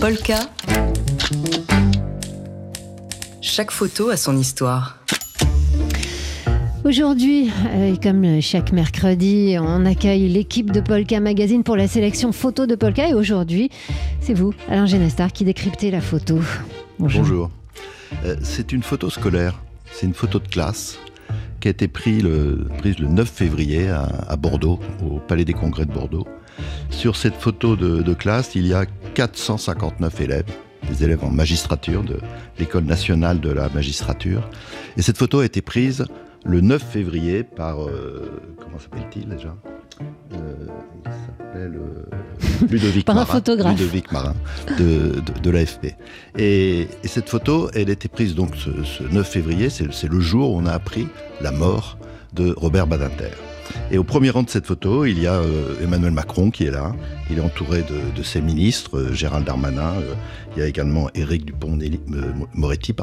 Polka. Chaque photo a son histoire. Aujourd'hui, euh, comme chaque mercredi, on accueille l'équipe de Polka Magazine pour la sélection photo de Polka. Et aujourd'hui, c'est vous, Alain Genestar, qui décryptez la photo. Bonjour. Euh, c'est une photo scolaire. C'est une photo de classe qui a été prise le, prise le 9 février à, Bordeaux, au Palais des Congrès de Bordeaux. Sur cette photo de, classe, il y a 459 élèves, des élèves en magistrature de l'École nationale de la magistrature. Et cette photo a été prise le 9 février par... Euh, comment s'appelle-t-il déjà? Euh, Il s'appelle euh, Ludovic par Marin, un photographe. Ludovic Marin de, de, l'AFP. Et, cette photo, elle a été prise donc ce, ce 9 février, c'est le jour où on a appris la mort de Robert Badinter. Et au premier rang de cette photo, il y a euh, Emmanuel Macron qui est là. Il est entouré de, ses ministres, euh, Gérald Darmanin. Euh, il y a également Éric Dupont-Moretti.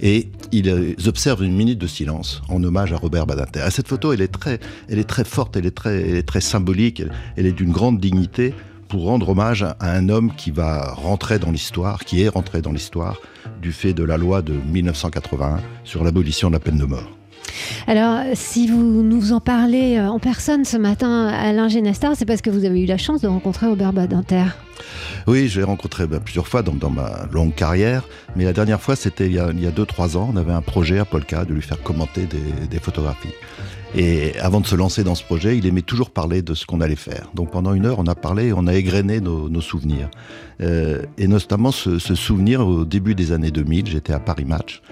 Et ils observent une minute de silence en hommage à Robert Badinter. Et cette photo, elle est très, elle forte, elle est très, elle est très symbolique, elle, est d'une grande dignité pour rendre hommage à un homme qui va rentrer dans l'histoire, qui est rentré dans l'histoire du fait de la loi de 1981 sur l'abolition de la peine de mort. Alors, si vous nous en parlez euh, en personne ce matin, Alain Genestar, c'est parce que vous avez eu la chance de rencontrer Robert Badinter. Oui, je l'ai rencontré bah, plusieurs fois dans, ma longue carrière, mais la dernière fois, c'était il y a 2-3 ans. On avait un projet à Polka de lui faire commenter des photographies. Et avant de se lancer dans ce projet, il aimait toujours parler de ce qu'on allait faire. Donc pendant une heure, on a parlé, on a égrené nos, souvenirs. Euh, et notamment ce, souvenir au début des années 2000, j'étais à Paris Match,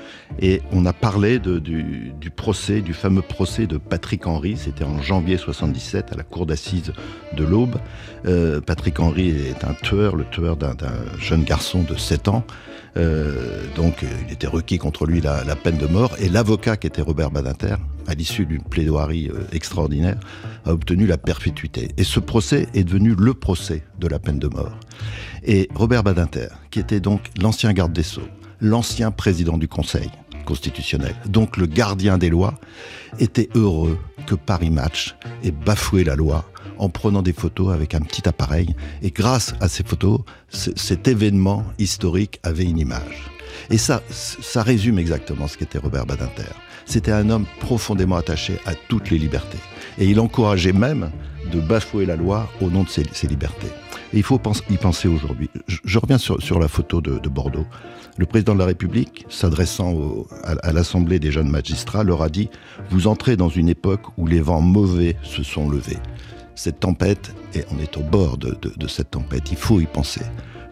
et on a parlé du, procès, du fameux procès de Patrick Henry, c'était en janvier 77 à la cour d'assises de l'Aube. Euh, Patrick Henry est un tueur, le tueur d'un jeune garçon de 7 ans. Euh, donc il était requis contre lui la, la peine de mort, et l'avocat qui était Robert Badinter, à l'issue d'une plaidoirie euh, extraordinaire, a obtenu la perpétuité. Et ce procès est devenu le procès de la peine de mort. Et Robert Badinter, qui était donc l'ancien garde des Sceaux, l'ancien président du Conseil constitutionnel, donc le gardien des lois, était heureux que Paris Match ait bafoué la loi en prenant des photos avec un petit appareil. Et grâce à ces photos, cet événement historique avait une image. Et ça, ça résume exactement ce qu'était Robert Badinter. C'était un homme profondément attaché à toutes les libertés. Et il encourageait même de bafouer la loi au nom de ses, libertés. Et il faut y penser aujourd'hui. Je, reviens sur, la photo de, Bordeaux. Le président de la République, s'adressant à, l'Assemblée des jeunes magistrats, leur a dit Vous entrez dans une époque où les vents mauvais se sont levés. Cette tempête, et on est au bord de, de cette tempête, il faut y penser.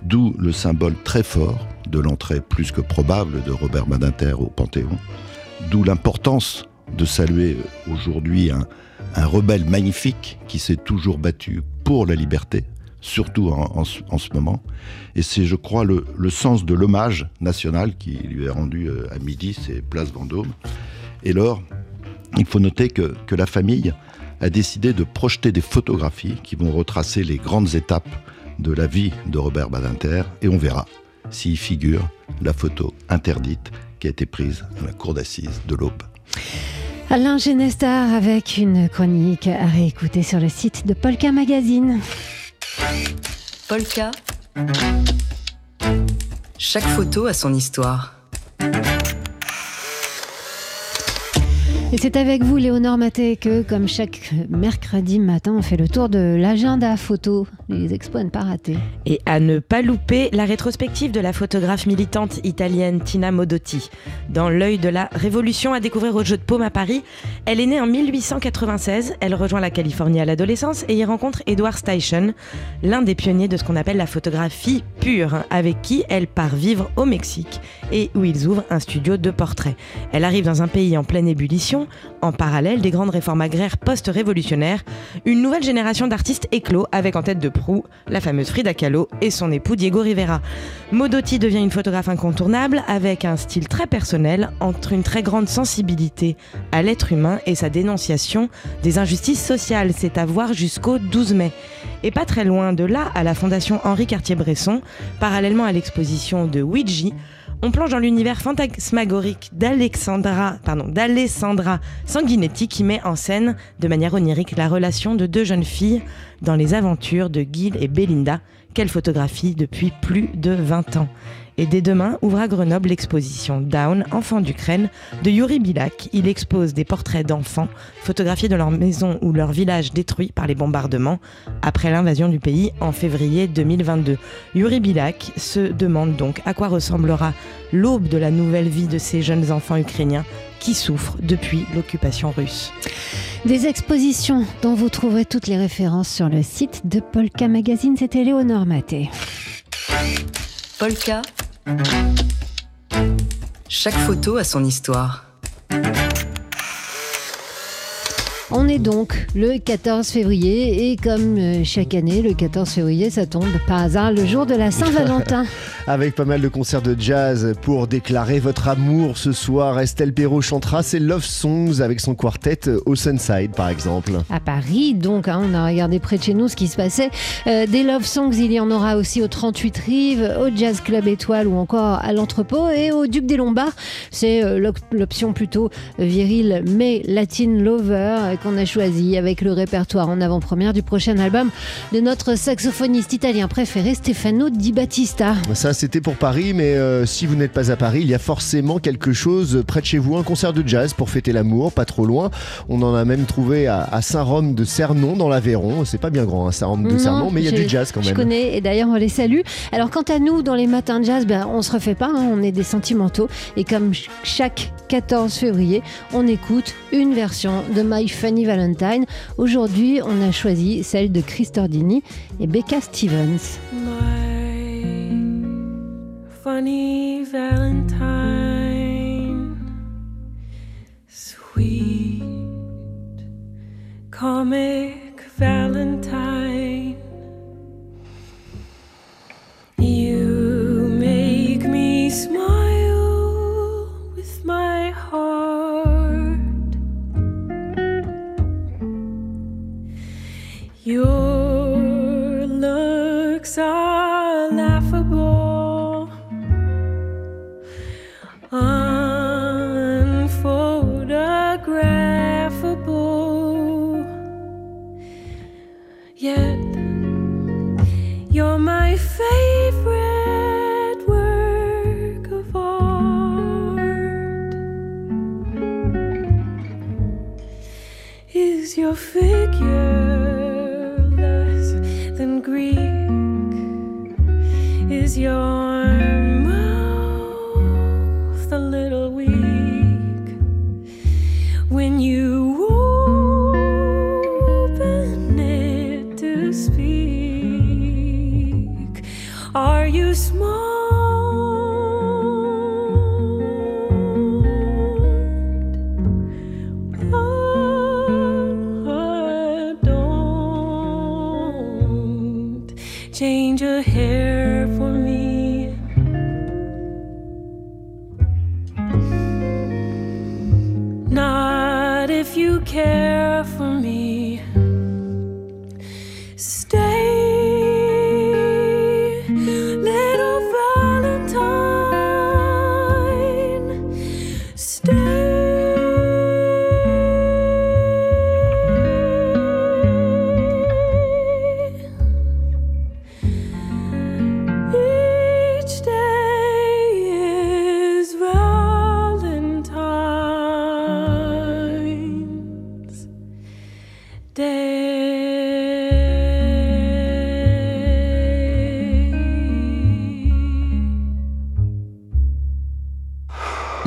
D'où le symbole très fort de l'entrée plus que probable de Robert Badinter au Panthéon, d'où l'importance de saluer aujourd'hui un, rebelle magnifique qui s'est toujours battu pour la liberté, surtout en, ce moment. Et c'est, je crois, le, sens de l'hommage national qui lui est rendu euh, à midi, c'est Place Vendôme. Et lors, il faut noter que, que la famille a décidé de projeter des photographies qui vont retracer les grandes étapes de la vie de Robert Badinter, et on verra s'y figure la photo interdite qui a été prise à la cour d'assises de l'Aube. Alain Genestar avec une chronique à réécouter sur le site de Polka Magazine. Polka. Chaque photo a son histoire. Et c'est avec vous, Léonore Maté, que, comme chaque mercredi matin, on fait le tour de l'agenda photo. Les expos à ne pas rater. Et à ne pas louper la rétrospective de la photographe militante italienne Tina Modotti. Dans l'œil de la révolution à découvrir au Jeu de Paume à Paris, elle est née en 1896. Elle rejoint la Californie à l'adolescence et y rencontre Edward Steichen, l'un des pionniers de ce qu'on appelle la photographie pure, avec qui elle part vivre au Mexique et où ils ouvrent un studio de portrait. Elle arrive dans un pays en pleine ébullition en parallèle des grandes réformes agraires post-révolutionnaires, une nouvelle génération d'artistes éclos avec en tête de proue la fameuse Frida Kahlo et son époux Diego Rivera. Modotti devient une photographe incontournable avec un style très personnel entre une très grande sensibilité à l'être humain et sa dénonciation des injustices sociales. C'est à voir jusqu'au 12 mai. Et pas très loin de là, à la Fondation Henri Cartier-Bresson, parallèlement à l'exposition de Ouija, on plonge dans l'univers fantasmagorique d'Alexandra, pardon, d'Alessandra Sanguinetti qui met en scène de manière onirique la relation de deux jeunes filles dans les aventures de Gil et Belinda, qu'elle photographie depuis plus de 20 ans. Et dès demain ouvre à Grenoble l'exposition Down, enfants d'Ukraine, de Yuri Bilak. Il expose des portraits d'enfants photographiés dans leur maison ou leur village détruits par les bombardements après l'invasion du pays en février 2022. Yuri Bilak se demande donc à quoi ressemblera l'aube de la nouvelle vie de ces jeunes enfants ukrainiens qui souffrent depuis l'occupation russe. Des expositions dont vous trouverez toutes les références sur le site de Polka Magazine. C'était Léonore Maté. Polka. Chaque photo a son histoire. On est donc le 14 février et comme euh, chaque année, le 14 février, ça tombe par hasard le jour de la Saint-Valentin. Avec pas mal de concerts de jazz pour déclarer votre amour ce soir, Estelle Perrault chantera ses Love Songs avec son quartet Oceanside par exemple. À Paris, donc, hein, on a regardé près de chez nous ce qui se passait. Euh, des Love Songs, il y en aura aussi au 38 Rives, au Jazz Club Étoile ou encore à l'Entrepôt et au Duc des Lombards. C'est euh, l'op- l'option plutôt virile mais latine lover euh, qu'on a choisi avec le répertoire en avant-première du prochain album de notre saxophoniste italien préféré Stefano Di Battista. Ça c'était pour Paris, mais euh, si vous n'êtes pas à Paris, il y a forcément quelque chose près de chez vous, un concert de jazz pour fêter l'amour, pas trop loin. On en a même trouvé à, à Saint-Rome de Cernon dans l'Aveyron. C'est pas bien grand, hein, Saint-Rome de Non, Cernon, mais il y a du jazz quand Je même. connais et d'ailleurs on les salue. Alors quant à nous, dans les matins de jazz, ben, on se refait pas, hein, on est des sentimentaux. Et comme ch- chaque 14 février, on écoute une version de My Funny Valentine. Aujourd'hui, on a choisi celle de Chris Tordini et Becca Stevens. Funny Valentine, sweet comic Valentine. Your favorite work of art is your figure less than Greek? Is your mouth a little weak when you open it to speak? Are you smart?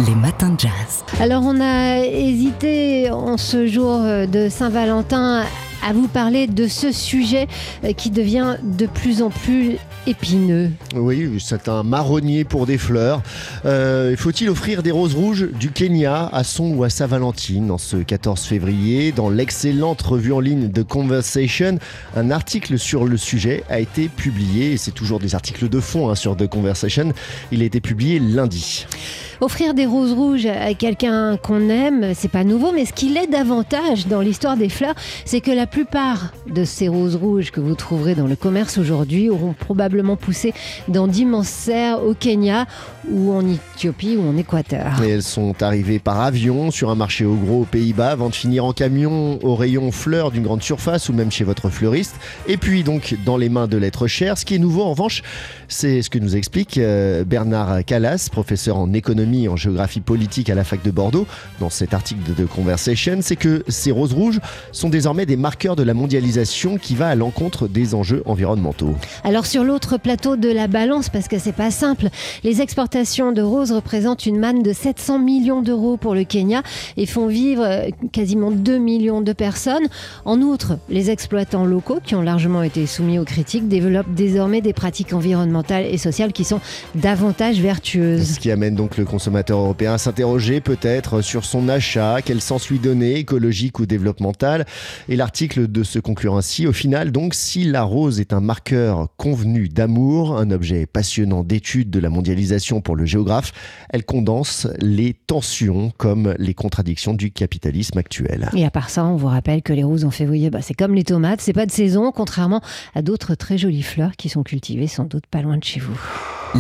Les matins de jazz. Alors on a hésité en ce jour de Saint-Valentin à vous parler de ce sujet euh, qui devient de plus en plus épineux. Oui, c'est un marronnier pour des fleurs. Euh, Faut-il offrir des roses rouges du Kenya à son ou à sa Valentine en ce 14 février? Dans l'excellente revue en ligne de Conversation, un article sur le sujet a été publié. Et c'est toujours des articles de fond hein, sur The Conversation. Il a été publié lundi. Offrir des roses rouges à quelqu'un qu'on aime, c'est pas nouveau, mais ce qui l'est davantage dans l'histoire des fleurs, c'est que la plupart de ces roses rouges que vous trouverez dans le commerce aujourd'hui auront probablement poussées dans d'immenses serres au Kenya ou en Éthiopie ou en Équateur. Et elles sont arrivées par avion sur un marché au gros aux Pays-Bas avant de finir en camion au rayon fleurs d'une grande surface ou même chez votre fleuriste. Et puis donc dans les mains de l'être cher. Ce qui est nouveau en revanche, c'est ce que nous explique euh, Bernard Callas, professeur en économie et en géographie politique à la fac de Bordeaux, dans cet article de The Conversation, c'est que ces roses rouges sont désormais des marqueurs de la mondialisation qui va à l'encontre des enjeux environnementaux. Alors sur l'autre plateau de la balance, parce que c'est pas simple, les exportations de roses représentent une manne de 700 millions d'euros pour le Kenya et font vivre euh, quasiment 2 millions de personnes. En outre, les exploitants locaux, qui ont largement été soumis aux critiques, développent désormais des pratiques environnementales et sociales qui sont davantage vertueuses. Ce qui amène donc le consommateur européen à s'interroger peut-être sur son achat, quel sens lui donner, écologique ou développemental. Et l'article de se conclure ainsi, au final donc, si la rose est un marqueur convenu d'amour, un objet passionnant d'étude de la mondialisation pour le géographe, elle condense les tensions comme les contradictions du capitalisme actuel. Et à part ça, on vous rappelle que les roses en février, bah, c'est comme les tomates, c'est pas de saison, contrairement à d'autres très jolies fleurs qui sont cultivées sans doute pas loin de chez vous.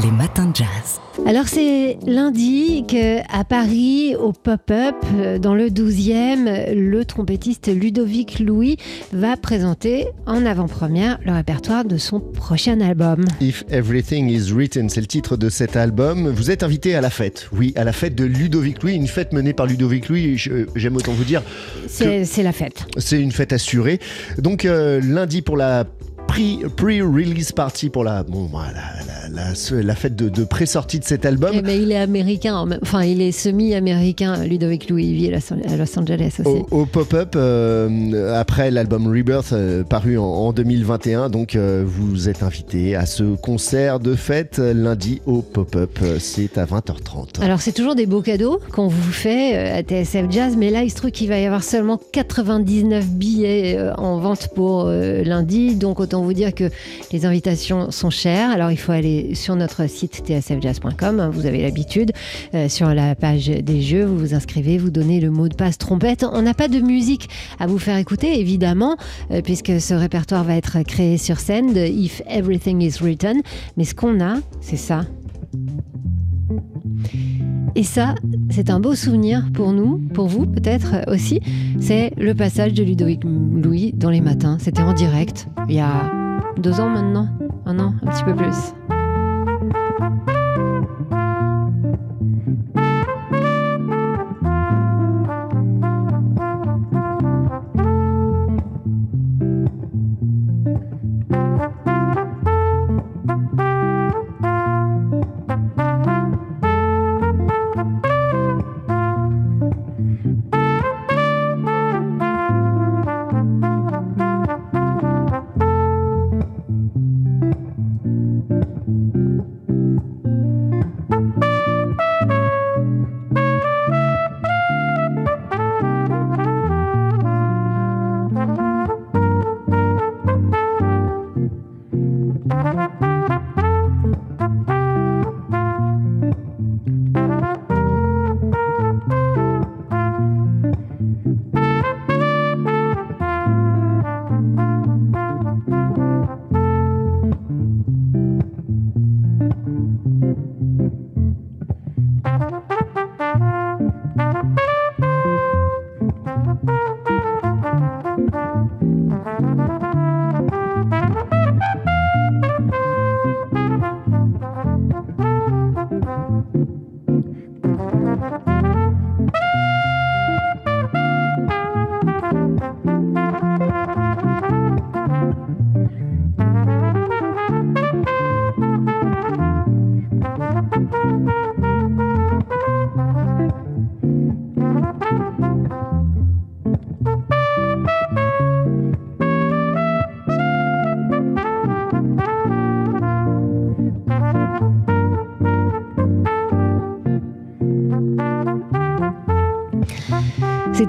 Les matins de jazz. Alors c'est lundi que à Paris, au pop-up, dans le 12e, le trompettiste Ludovic Louis va présenter en avant-première le répertoire de son prochain album. If Everything is Written, c'est le titre de cet album. Vous êtes invité à la fête, oui, à la fête de Ludovic Louis, une fête menée par Ludovic Louis, j'aime autant vous dire, C'est la fête. c'est une fête assurée. Donc euh, lundi pour la pre- pre-release party, pour la, bon, voilà, la, fête de, de pré-sortie de cet album. Eh ben, il est américain, enfin il est semi-américain, Ludovic Louis, il vit à Los- à Los Angeles aussi. Au, au pop-up, euh, après l'album Rebirth euh, paru en, en 2021, donc euh, vous êtes invité à ce concert de fête lundi au pop-up. C'est à 20h30. Alors c'est toujours des beaux cadeaux qu'on vous fait à TSF Jazz, mais là il se trouve qu'il va y avoir seulement 99 billets en vente pour lundi, donc autant vous dire que les invitations sont chères. Alors il faut aller sur notre site tsfjazz.com, vous avez l'habitude, Euh, sur la page des jeux, vous vous inscrivez, vous donnez le mot de passe trompette. On n'a pas de musique à vous faire écouter, évidemment, euh, puisque ce répertoire va être créé sur scène de If Everything is Written, mais ce qu'on a, c'est ça. Et ça, c'est un beau souvenir pour nous, pour vous peut-être aussi. C'est le passage de Ludovic Louis dans les matins. C'était en direct, il y a deux ans maintenant, un an, un petit peu plus.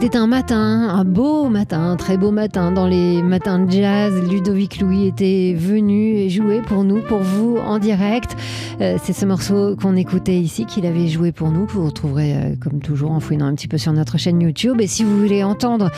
C'était un matin, un beau matin, un très beau matin. Dans les matins de jazz, Ludovic Louis était venu et joué pour nous, pour vous, en direct. Euh, c'est ce morceau qu'on écoutait ici, qu'il avait joué pour nous, que vous retrouverez euh, comme toujours en fouillant un petit peu sur notre chaîne YouTube. Et si vous voulez entendre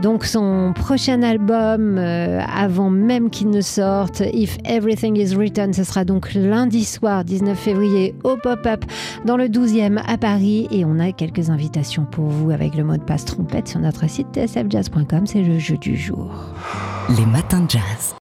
donc son prochain album euh, avant même qu'il ne sorte, If Everything is Written, ce sera donc lundi soir, 19 février, au Pop-Up dans le 12e à Paris. Et on a quelques invitations pour vous avec le mot de passe sur notre site tsfjazz.com. C'est le jeu du jour. Les matins de jazz.